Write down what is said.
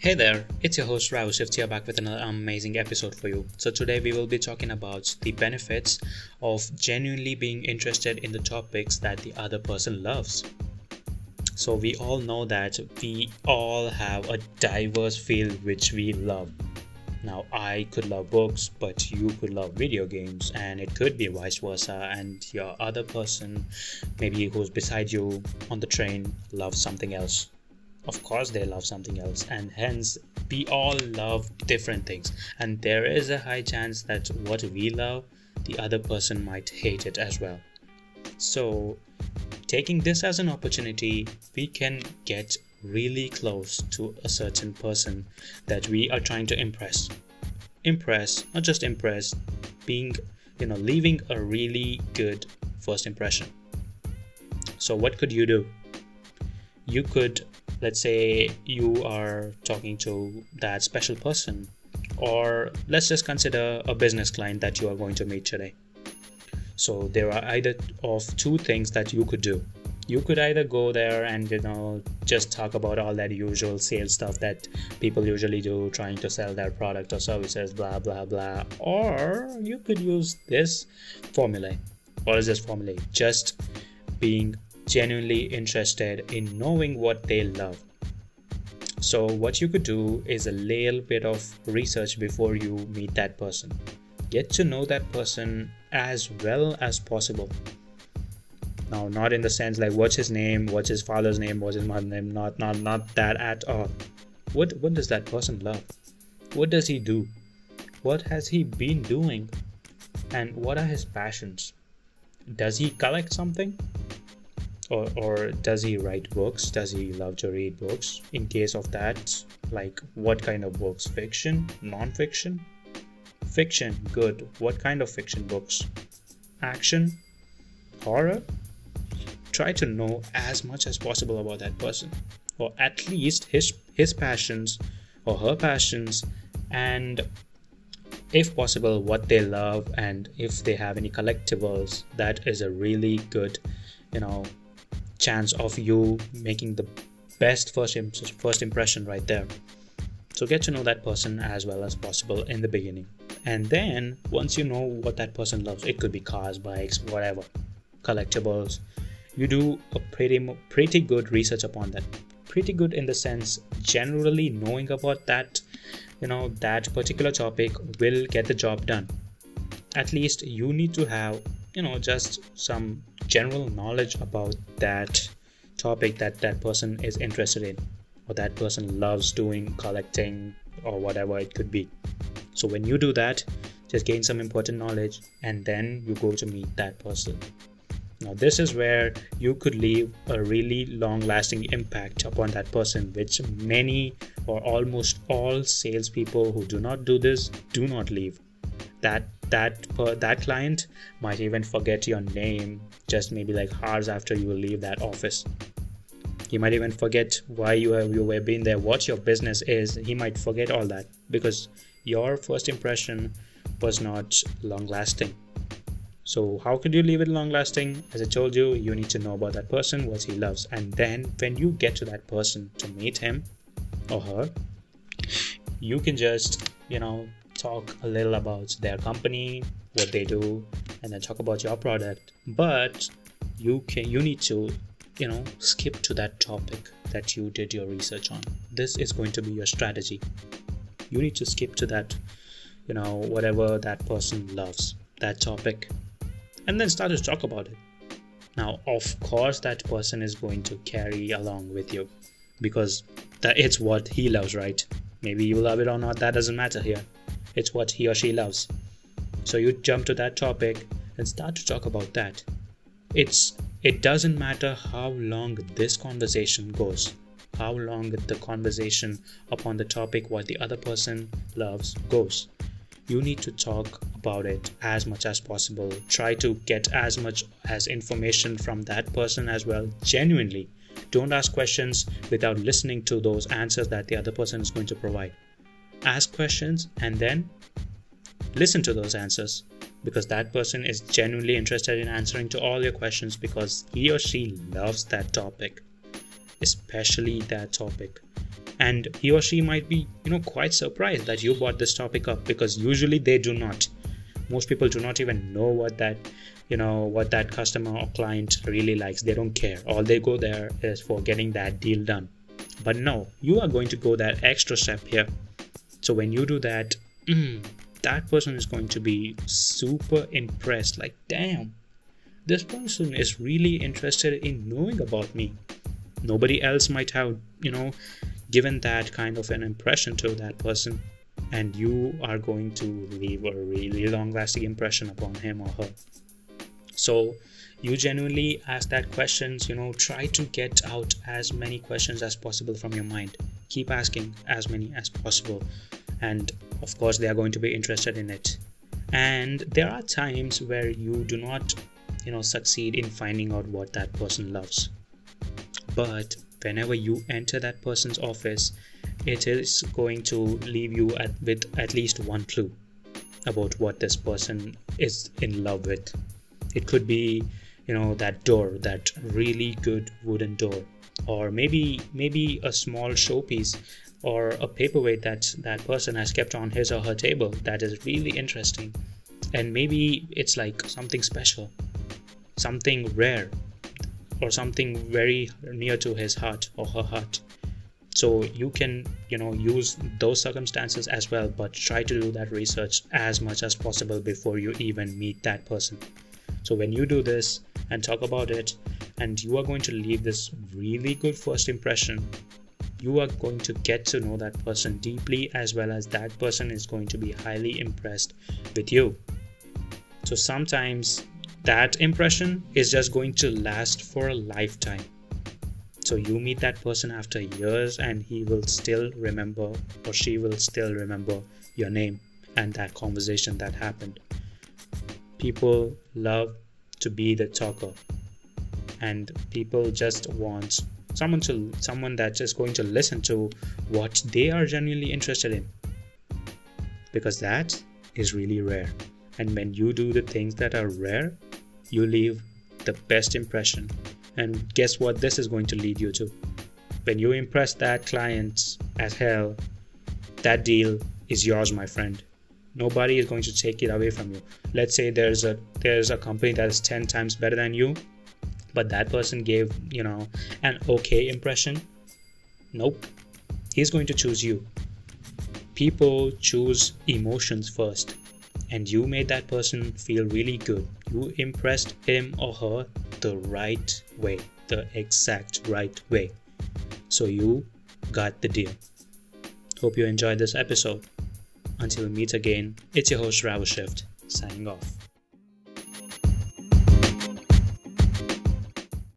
Hey there, it's your host Rao Shifts here back with another amazing episode for you. So today we will be talking about the benefits of genuinely being interested in the topics that the other person loves. So we all know that we all have a diverse field which we love. Now I could love books, but you could love video games, and it could be vice versa. And your other person, maybe who's beside you on the train, loves something else of course they love something else and hence we all love different things. And there is a high chance that what we love the other person might hate it as well. So taking this as an opportunity we can get really close to a certain person that we are trying to impress. Impress not just impress being you know leaving a really good first impression. So what could you do? You could let's say you are talking to that special person or let's just consider a business client that you are going to meet today. So there are either of two things that you could do. You could either go there and you know just talk about all that usual sales stuff that people usually do trying to sell their product or services blah blah blah. Or you could use this formula what is this formula just being genuinely interested in knowing what they love. So, what you could do is a little bit of research before you meet that person. Get to know that person as well as possible. Now, not in the sense like what's his name, what's his father's name, what's his mother's name, not not not that at all. What what does that person love? What does he do? What has he been doing? And what are his passions? Does he collect something? Or, or does he write books? Does he love to read books? In case of that like what kind of books? Fiction? Non-fiction? Fiction good. What kind of fiction books? Action? Horror? Try to know as much as possible about that person or at least his his passions or her passions and if possible what they love and if they have any collectibles that is a really good you know chance of you making the best first first impression right there. So get to know that person as well as possible in the beginning. And then once you know what that person loves it could be cars bikes whatever collectibles you do a pretty pretty good research upon that. Pretty good in the sense generally knowing about that you know that particular topic will get the job done. At least you need to have you know just some general knowledge about that topic that that person is interested in or that person loves doing collecting or whatever it could be. So when you do that just gain some important knowledge and then you go to meet that person. Now this is where you could leave a really long lasting impact upon that person which many or almost all salespeople who do not do this do not leave. That that that client might even forget your name just maybe like hours after you leave that office. He might even forget why you have you were been there what your business is. He might forget all that because your first impression was not long lasting so how could you leave it long lasting as i told you you need to know about that person what he loves. And then when you get to that person to meet him or her you can just you know talk a little about their company, what they do, and then talk about your product. But you can you need to you know skip to that topic that you did your research on. This is going to be your strategy. You need to skip to that you know whatever that person loves that topic and then start to talk about it now of course that person is going to carry along with you because that it's what he loves right maybe you love it or not that doesn't matter here it's what he or she loves. So you jump to that topic and start to talk about that. It's it doesn't matter how long this conversation goes, how long the conversation upon the topic what the other person loves goes. You need to talk about it as much as possible. Try to get as much as information from that person as well, genuinely. Don't ask questions without listening to those answers that the other person is going to provide ask questions and then listen to those answers because that person is genuinely interested in answering to all your questions because he or she loves that topic especially that topic. And he or she might be you know quite surprised that you brought this topic up because usually they do not. Most people do not even know what that you know what that customer or client really likes. They don't care. All they go there is for getting that deal done. But no you are going to go that extra step here so when you do that mm, that person is going to be super impressed like damn this person is really interested in knowing about me. Nobody else might have you know given that kind of an impression to that person and you are going to leave a really long lasting impression upon him or her. So you genuinely ask that questions you know try to get out as many questions as possible from your mind. Keep asking as many as possible and of course they are going to be interested in it. And there are times where you do not you know succeed in finding out what that person loves. But whenever you enter that person's office it is going to leave you at, with at least one clue about what this person is in love with. It could be you know that door that really good wooden door or maybe maybe a small showpiece or a paperweight that that person has kept on his or her table that is really interesting. And maybe it's like something special something rare or something very near to his heart or her heart. So you can you know use those circumstances as well but try to do that research as much as possible before you even meet that person. So when you do this and talk about it and you are going to leave this really good first impression you are going to get to know that person deeply as well as that person is going to be highly impressed with you so sometimes that impression is just going to last for a lifetime. So you meet that person after years and he will still remember or she will still remember your name and that conversation that happened. People love to be the talker and people just want someone to someone that's just going to listen to what they are genuinely interested in because that is really rare and when you do the things that are rare you leave the best impression. And guess what this is going to lead you to? When you impress that client as hell, that deal is yours, my friend. Nobody is going to take it away from you. Let's say there's a there's a company that is 10 times better than you, but that person gave, you know, an okay impression. Nope. He's going to choose you. People choose emotions first and you made that person feel really good. You impressed him or her the right way, the exact right way. So you got the deal. Hope you enjoyed this episode. Until we meet again, it's your host Rahul Shift signing off.